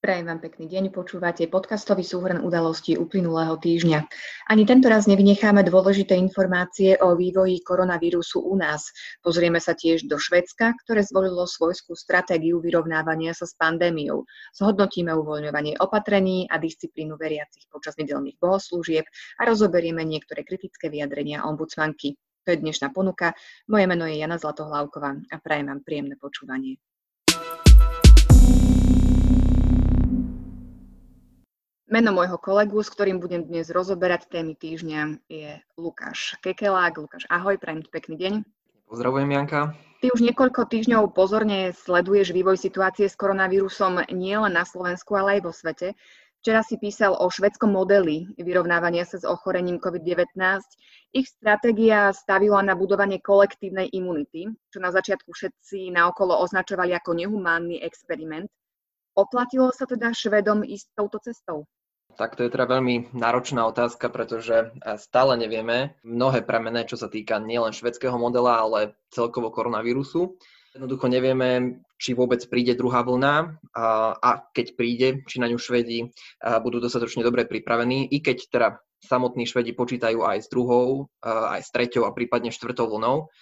Prajem vám pekný deň, počúvate podcastový súhrn udalostí uplynulého týždňa. Ani tento raz nevynecháme dôležité informácie o vývoji koronavírusu u nás. Pozrieme sa tiež do Švedska, ktoré zvolilo svojskú stratégiu vyrovnávania sa s pandémiou. Zhodnotíme uvoľňovanie opatrení a disciplínu veriacich počas nedelných bohoslúžieb a rozoberieme niektoré kritické vyjadrenia ombudsmanky. To je dnešná ponuka. Moje meno je Jana Zlatohlávková a prajem vám príjemné počúvanie. Meno môjho kolegu, s ktorým budem dnes rozoberať témy týždňa, je Lukáš Kekelák. Lukáš, ahoj, prajem ti pekný deň. Pozdravujem, Janka. Ty už niekoľko týždňov pozorne sleduješ vývoj situácie s koronavírusom nielen na Slovensku, ale aj vo svete. Včera si písal o švedskom modeli vyrovnávania sa s ochorením COVID-19. Ich stratégia stavila na budovanie kolektívnej imunity, čo na začiatku všetci naokolo označovali ako nehumánny experiment. Oplatilo sa teda Švedom ísť touto cestou? Tak to je teda veľmi náročná otázka, pretože eh, stále nevieme mnohé premené, čo sa týka nielen švedského modela, ale celkovo koronavírusu. Jednoducho nevieme, či vôbec príde druhá vlna a, a keď príde, či na ňu Švedi eh, budú dostatočne dobre pripravení, i keď teda samotní Švedi počítajú aj s druhou, eh, aj s treťou a prípadne štvrtou vlnou.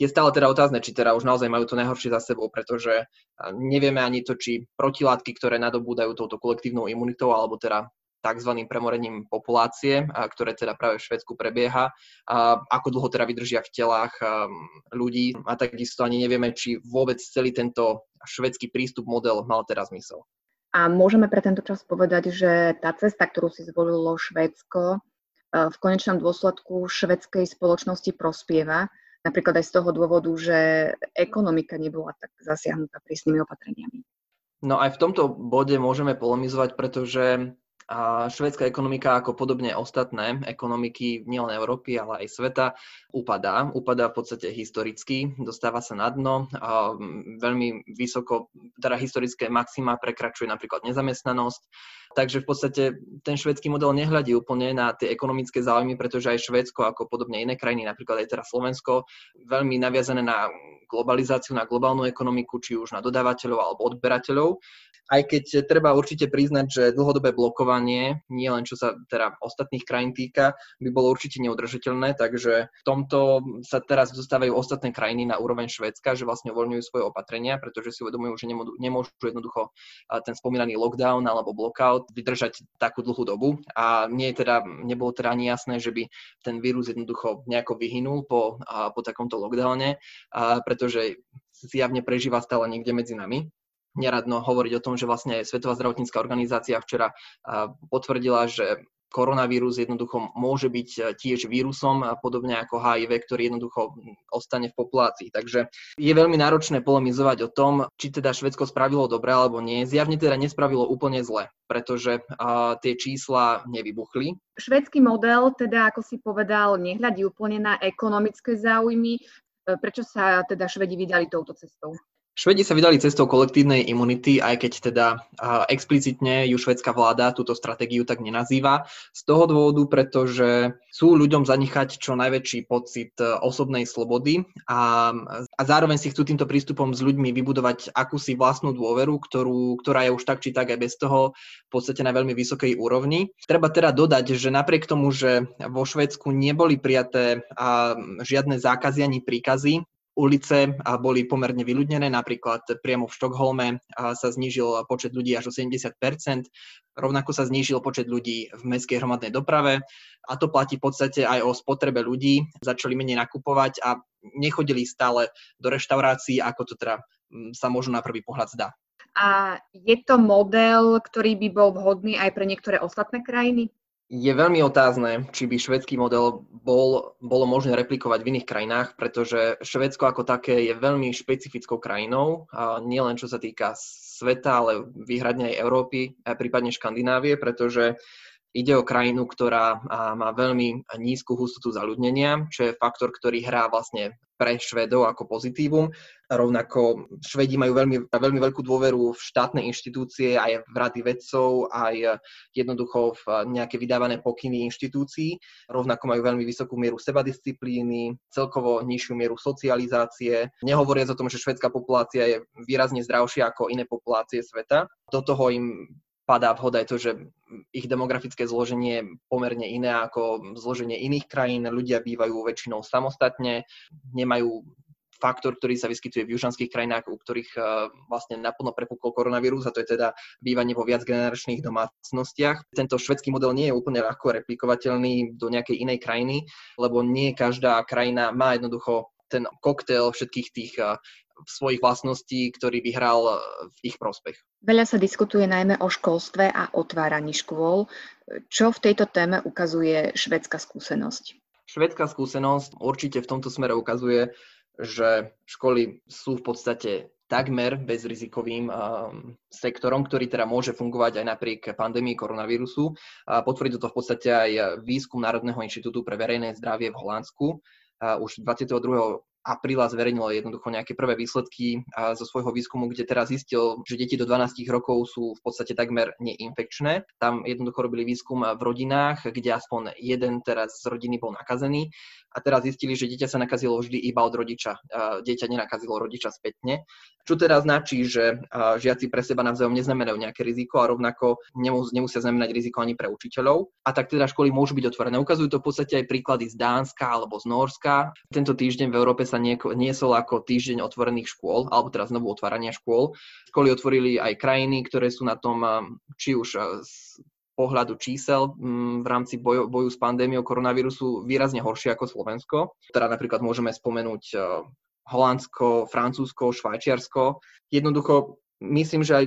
Je stále teda otázne, či teda už naozaj majú to najhoršie za sebou, pretože nevieme ani to, či protilátky, ktoré nadobúdajú touto kolektívnou imunitou, alebo teda tzv. premorením populácie, ktoré teda práve v Švedsku prebieha, ako dlho teda vydržia v telách ľudí a takisto ani nevieme, či vôbec celý tento švedský prístup, model mal teraz zmysel. A môžeme pre tento čas povedať, že tá cesta, ktorú si zvolilo Švédsko, v konečnom dôsledku švedskej spoločnosti prospieva, napríklad aj z toho dôvodu, že ekonomika nebola tak zasiahnutá prísnymi opatreniami. No aj v tomto bode môžeme polemizovať, pretože a švédska ekonomika, ako podobne ostatné ekonomiky nielen Európy, ale aj sveta, upadá. Upadá v podstate historicky, dostáva sa na dno. A veľmi vysoko, teda historické maxima prekračuje napríklad nezamestnanosť. Takže v podstate ten švédsky model nehľadí úplne na tie ekonomické záujmy, pretože aj Švédsko, ako podobne iné krajiny, napríklad aj teraz Slovensko, veľmi naviazané na globalizáciu, na globálnu ekonomiku, či už na dodávateľov alebo odberateľov aj keď treba určite priznať, že dlhodobé blokovanie, nie len čo sa teda ostatných krajín týka, by bolo určite neudržateľné, takže v tomto sa teraz dostávajú ostatné krajiny na úroveň Švedska, že vlastne uvoľňujú svoje opatrenia, pretože si uvedomujú, že nemôžu jednoducho ten spomínaný lockdown alebo blockout vydržať takú dlhú dobu. A nie teda, nebolo teda ani jasné, že by ten vírus jednoducho nejako vyhynul po, po takomto lockdowne, pretože zjavne prežíva stále niekde medzi nami neradno hovoriť o tom, že vlastne Svetová zdravotnícká organizácia včera potvrdila, že koronavírus jednoducho môže byť e, tiež vírusom, podobne ako HIV, ktorý jednoducho ostane v populácii. Takže je veľmi náročné polemizovať o tom, či teda Švedsko spravilo dobre alebo nie. Zjavne teda nespravilo úplne zle, pretože tie čísla nevybuchli. Švedský model, teda ako si povedal, nehľadí úplne na ekonomické záujmy. E, prečo sa teda Švedi vydali touto cestou? Švedi sa vydali cestou kolektívnej imunity, aj keď teda explicitne ju švedská vláda túto stratégiu tak nenazýva. Z toho dôvodu, pretože sú ľuďom zanechať čo najväčší pocit e, osobnej slobody a, a zároveň si chcú týmto prístupom s ľuďmi vybudovať akúsi vlastnú dôveru, ktorú, ktorá je už tak či tak aj bez toho v podstate na veľmi vysokej úrovni. Treba teda dodať, že napriek tomu, že vo Švedsku neboli prijaté žiadne zákazy ani príkazy, ulice boli pomerne vyľudnené, napríklad priamo v Štokholme sa znížil počet ľudí až o 70% rovnako sa znížil počet ľudí v mestskej hromadnej doprave a to platí v podstate aj o spotrebe ľudí. Začali menej nakupovať a nechodili stále do reštaurácií, ako to teda mm, sa možno na prvý pohľad zdá. A je to model, ktorý by bol vhodný aj pre niektoré ostatné krajiny? Je veľmi otázne, či by švedský model bol, bolo možné replikovať v iných krajinách, pretože Švedsko ako také je veľmi špecifickou krajinou, a nie len čo sa týka sveta, ale výhradne aj Európy, a prípadne Škandinávie, pretože ide o krajinu, ktorá má veľmi nízku hustotu zaludnenia, čo je faktor, ktorý hrá vlastne pre Švedov ako pozitívum. Rovnako Švedi majú veľmi, veľmi veľkú dôveru v štátne inštitúcie, aj v rady vedcov, aj jednoducho v nejaké vydávané pokyny inštitúcií. Rovnako majú veľmi vysokú mieru sebadisciplíny, celkovo nižšiu mieru socializácie. Nehovoriac o tom, že švedská populácia je výrazne zdravšia ako iné populácie sveta. Do toho im padá vhod aj to, že ich demografické zloženie je pomerne iné ako zloženie iných krajín. Ľudia bývajú väčšinou samostatne, nemajú faktor, ktorý sa vyskytuje v južanských krajinách, u ktorých uh, vlastne naplno prepukol koronavírus, a to je teda bývanie vo viacgeneračných domácnostiach. Tento švedský model nie je úplne ľahko replikovateľný do nejakej inej krajiny, lebo nie každá krajina má jednoducho ten koktail všetkých tých uh, svojich vlastností, ktorý vyhral uh, v ich prospech. Veľa sa diskutuje najmä o školstve a otváraní škôl. Čo v tejto téme ukazuje švedská skúsenosť? Švedská skúsenosť určite v tomto smere ukazuje, že školy sú v podstate takmer bezrizikovým um, sektorom, ktorý teda môže fungovať aj napriek pandémii koronavírusu. A potvrdí to v podstate aj výskum Národného inštitútu pre verejné zdravie v Holandsku. Už 22 apríla zverejnilo jednoducho nejaké prvé výsledky zo svojho výskumu, kde teraz zistil, že deti do 12 rokov sú v podstate takmer neinfekčné. Tam jednoducho robili výskum v rodinách, kde aspoň jeden teraz z rodiny bol nakazený a teraz zistili, že dieťa sa nakazilo vždy iba od rodiča. Dieťa nenakazilo rodiča spätne. Čo teda značí, že žiaci pre seba navzájom neznamenajú nejaké riziko a rovnako nemusia znamenať riziko ani pre učiteľov. A tak teda školy môžu byť otvorené. Ukazujú to v podstate aj príklady z Dánska alebo z Norska. Tento týždeň v Európe sa niesol ako týždeň otvorených škôl, alebo teraz znovu otvárania škôl. Školy otvorili aj krajiny, ktoré sú na tom či už z pohľadu čísel v rámci boju, boju s pandémiou koronavírusu výrazne horšie ako Slovensko. Teda napríklad môžeme spomenúť Holandsko, Francúzsko, Švajčiarsko. Jednoducho myslím, že aj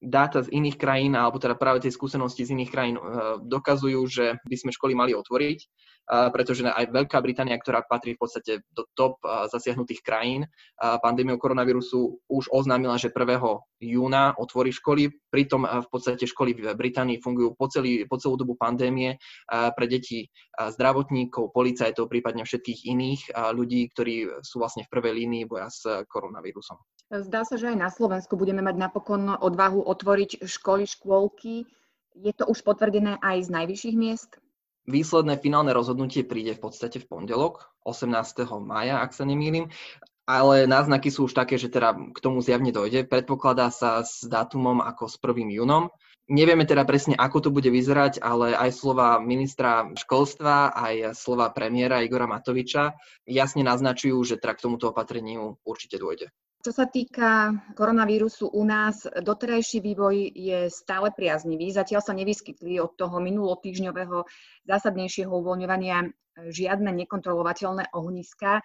dáta z iných krajín, alebo teda práve tie skúsenosti z iných krajín eh, dokazujú, že by sme školy mali otvoriť, eh, pretože aj Veľká Británia, ktorá patrí v podstate do top eh, zasiahnutých krajín pandémiou koronavírusu, už oznámila, že 1. júna otvorí školy. Pritom v podstate školy v Británii fungujú po, celý, po celú dobu pandémie pre deti zdravotníkov, policajtov, prípadne všetkých iných ľudí, ktorí sú vlastne v prvej línii boja s koronavírusom. Zdá sa, že aj na Slovensku budeme mať napokon odvahu otvoriť školy, škôlky. Je to už potvrdené aj z najvyšších miest? Výsledné finálne rozhodnutie príde v podstate v pondelok, 18. maja, ak sa nemýlim. Ale náznaky sú už také, že teda k tomu zjavne dojde. Predpokladá sa s dátumom ako s 1. júnom. Nevieme teda presne, ako to bude vyzerať, ale aj slova ministra školstva, aj slova premiéra Igora Matoviča jasne naznačujú, že teda k tomuto opatreniu určite dôjde. Čo sa týka koronavírusu u nás, doterajší vývoj je stále priaznivý. Zatiaľ sa nevyskytli od toho minulotýžňového zásadnejšieho uvoľňovania žiadne nekontrolovateľné ohniska.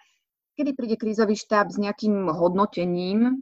Kedy príde krízový štáb s nejakým hodnotením e,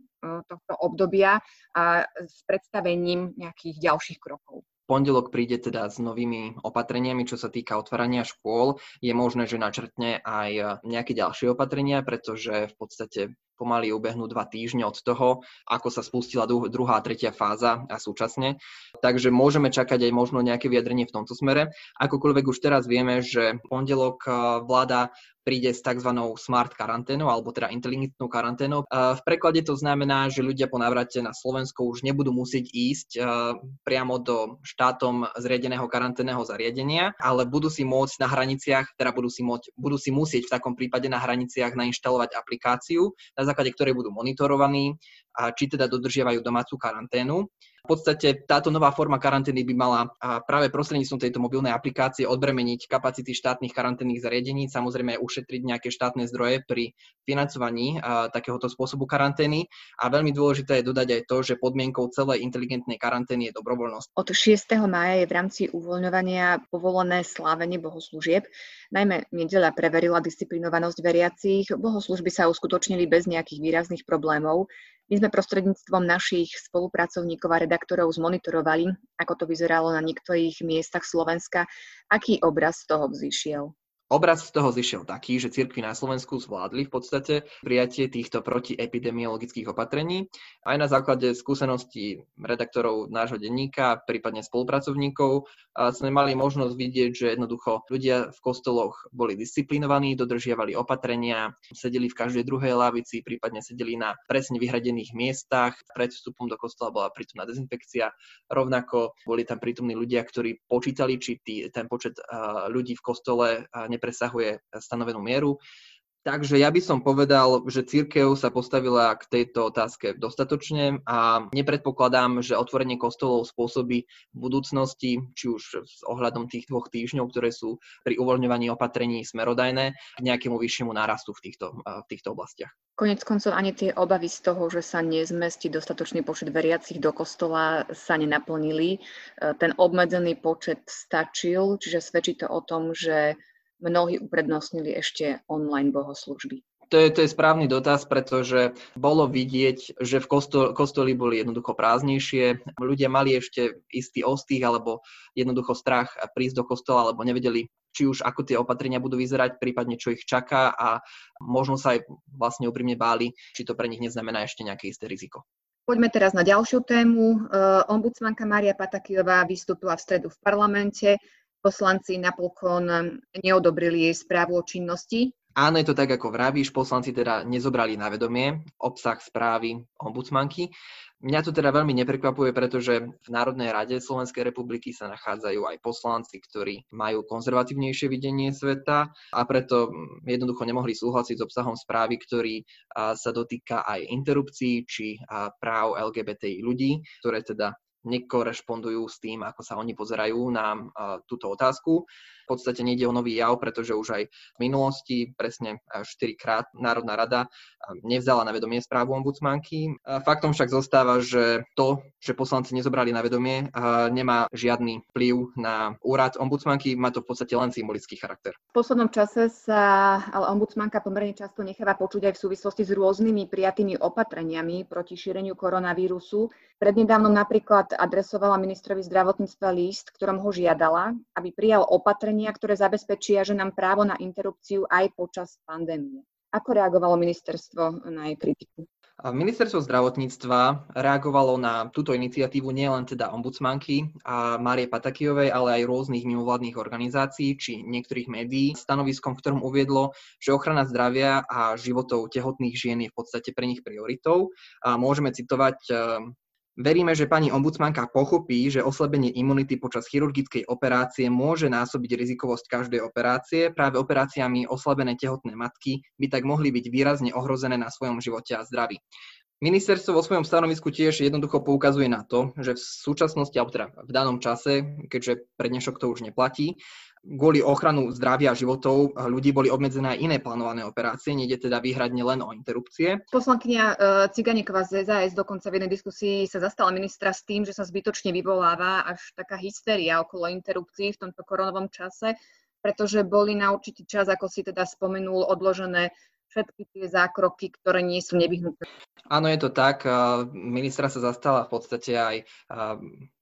tohto obdobia a s predstavením nejakých ďalších krokov? pondelok príde teda s novými opatreniami, čo sa týka otvárania škôl. Je možné, že načrtne aj nejaké ďalšie opatrenia, pretože v podstate pomaly ubehnú dva týždne od toho, ako sa spustila druhá a tretia fáza a súčasne. Takže môžeme čakať aj možno nejaké vyjadrenie v tomto smere. Akokoľvek už teraz vieme, že pondelok eh, vláda príde s tzv. smart karanténou, alebo teda inteligentnou karanténou. Eh, v preklade to znamená, že ľudia po návrate na Slovensko už nebudú musieť ísť eh, priamo do štátom zriadeného karanténneho zariadenia, ale budú si môcť na hraniciach, teda budú si, môcť, budú si musieť v takom prípade na hraniciach nainštalovať aplikáciu, na základe ktorej budú monitorovaní, či teda dodržiavajú domácu karanténu. V podstate táto nová forma karantény by mala práve prostredníctvom tejto mobilnej aplikácie odbremeniť kapacity štátnych karanténnych zariadení, samozrejme ušetriť nejaké štátne zdroje pri financovaní takéhoto spôsobu karantény. A veľmi dôležité je dodať aj to, že podmienkou celej inteligentnej karantény je dobrovoľnosť. Od 6. mája je v rámci uvoľňovania povolené slávenie bohoslúžieb. Najmä nedeľa preverila disciplinovanosť veriacich. Bohoslužby sa uskutočnili bez nejakých výrazných problémov. My sme prostredníctvom našich spolupracovníkov a redaktorov zmonitorovali, ako to vyzeralo na niektorých miestach Slovenska. Aký obraz z toho vzýšiel? Obraz z toho zišiel taký, že cirkvi na Slovensku zvládli v podstate prijatie týchto protiepidemiologických opatrení. Aj na základe skúseností redaktorov nášho denníka, prípadne spolupracovníkov, sme mali možnosť vidieť, že jednoducho ľudia v kostoloch boli disciplinovaní, dodržiavali opatrenia, sedeli v každej druhej lavici, prípadne sedeli na presne vyhradených miestach. Pred vstupom do kostola bola prítomná dezinfekcia. Rovnako boli tam prítomní ľudia, ktorí počítali, či tý, ten počet ľudí v kostole nepresahuje stanovenú mieru. Takže ja by som povedal, že církev sa postavila k tejto otázke dostatočne a nepredpokladám, že otvorenie kostolov spôsobí v budúcnosti, či už s ohľadom tých dvoch týždňov, ktoré sú pri uvoľňovaní opatrení smerodajné, k nejakému vyššiemu nárastu v týchto, v týchto oblastiach. Konec koncov ani tie obavy z toho, že sa nezmestí dostatočný počet veriacich do kostola, sa nenaplnili. Ten obmedzený počet stačil, čiže svedčí to o tom, že mnohí uprednostnili ešte online bohoslužby. To je, to je správny dotaz, pretože bolo vidieť, že v kostol, kostoli boli jednoducho prázdnejšie. Ľudia mali ešte istý ostých alebo jednoducho strach prísť do kostola, alebo nevedeli, či už ako tie opatrenia budú vyzerať, prípadne čo ich čaká a možno sa aj vlastne úprimne báli, či to pre nich neznamená ešte nejaké isté riziko. Poďme teraz na ďalšiu tému. Ombudsmanka Mária Patakijová vystúpila v stredu v parlamente poslanci napokon neodobrili jej správu o činnosti. Áno, je to tak, ako vravíš, poslanci teda nezobrali na vedomie obsah správy ombudsmanky. Mňa to teda veľmi neprekvapuje, pretože v Národnej rade Slovenskej republiky sa nachádzajú aj poslanci, ktorí majú konzervatívnejšie videnie sveta a preto jednoducho nemohli súhlasiť s obsahom správy, ktorý sa dotýka aj interrupcií či práv LGBTI ľudí, ktoré teda nekorešpondujú s tým, ako sa oni pozerajú na túto otázku. V podstate nejde o nový jav, pretože už aj v minulosti, presne 4 krát Národná rada nevzala na vedomie správu ombudsmanky. Faktom však zostáva, že to, že poslanci nezobrali na vedomie, nemá žiadny vplyv na úrad ombudsmanky, má to v podstate len symbolický charakter. V poslednom čase sa ale ombudsmanka pomerne často necháva počuť aj v súvislosti s rôznymi prijatými opatreniami proti šíreniu koronavírusu. Prednedávnom napríklad adresovala ministrovi zdravotníctva list, ktorom ho žiadala, aby prijal opatrenia, ktoré zabezpečia ženám právo na interrupciu aj počas pandémie. Ako reagovalo ministerstvo na jej kritiku? Ministerstvo zdravotníctva reagovalo na túto iniciatívu nielen teda ombudsmanky a Márie Patakijovej, ale aj rôznych mimovládnych organizácií či niektorých médií stanoviskom, v ktorom uviedlo, že ochrana zdravia a životov tehotných žien je v podstate pre nich prioritou. A môžeme citovať Veríme, že pani ombudsmanka pochopí, že oslabenie imunity počas chirurgickej operácie môže násobiť rizikovosť každej operácie. Práve operáciami oslabené tehotné matky by tak mohli byť výrazne ohrozené na svojom živote a zdraví. Ministerstvo vo svojom stanovisku tiež jednoducho poukazuje na to, že v súčasnosti, alebo teda v danom čase, keďže pre dnešok to už neplatí, kvôli ochranu zdravia a životov ľudí boli obmedzené aj iné plánované operácie, nejde teda výhradne len o interrupcie. Poslankyňa uh, Ciganíková z ZAS dokonca v jednej diskusii sa zastala ministra s tým, že sa zbytočne vyvoláva až taká hysteria okolo interrupcií v tomto koronovom čase, pretože boli na určitý čas, ako si teda spomenul, odložené všetky tie zákroky, ktoré nie sú nevyhnutné. Áno, je to tak. Ministra sa zastala v podstate aj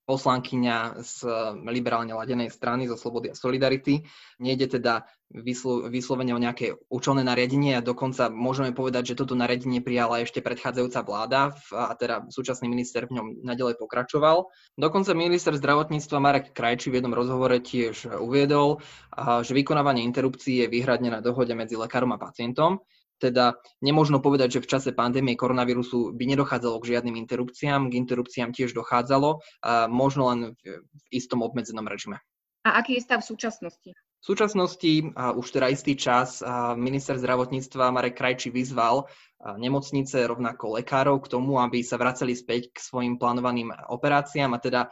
poslankyňa z liberálne ladenej strany zo Slobody a Solidarity. Nejde teda vyslo- vyslovene o nejaké účelné nariadenie a dokonca môžeme povedať, že toto nariadenie prijala ešte predchádzajúca vláda a teda súčasný minister v ňom nadalej pokračoval. Dokonca minister zdravotníctva Marek Krajčí v jednom rozhovore tiež uviedol, že vykonávanie interrupcií je výhradne na dohode medzi lekárom a pacientom teda nemôžno povedať, že v čase pandémie koronavírusu by nedochádzalo k žiadnym interrupciám, k interrupciám tiež dochádzalo, a možno len v, istom obmedzenom režime. A aký je stav v súčasnosti? V súčasnosti a už teda istý čas minister zdravotníctva Marek Krajčí vyzval nemocnice, rovnako lekárov k tomu, aby sa vracali späť k svojim plánovaným operáciám a teda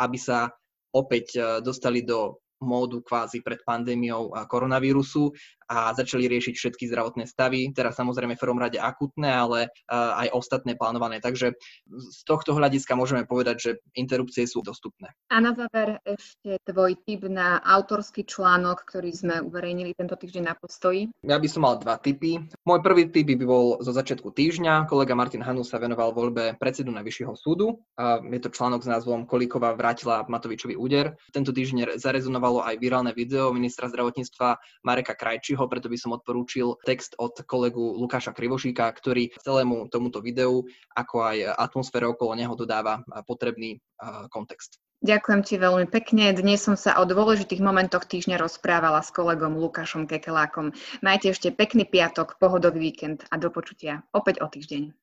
aby sa opäť dostali do módu kvázi pred pandémiou koronavírusu. a začali riešiť všetky zdravotné stavy, teraz samozrejme v prvom rade akutné, ale aj ostatné plánované. Takže z tohto hľadiska môžeme povedať, že interrupcie sú dostupné. A na záver ešte tvoj tip na autorský článok, ktorý sme uverejnili tento týždeň na postoji. Ja by som mal dva tipy. Môj prvý tip by bol zo začiatku týždňa. Kolega Martin Hanu sa venoval voľbe predsedu Najvyššieho súdu. Je to článok s názvom Kolíková vrátila Matovičový úder. Tento týždeň zarezonovalo aj virálne video ministra zdravotníctva Mareka Krajčiho, preto by som odporúčil text od kolegu Lukáša Krivošíka, ktorý celému tomuto videu, ako aj atmosfére okolo neho dodáva potrebný kontext. Ďakujem ti veľmi pekne. Dnes som sa o dôležitých momentoch týždňa rozprávala s kolegom Lukášom Kekelákom. Majte ešte pekný piatok, pohodový víkend a do počutia opäť o týždeň.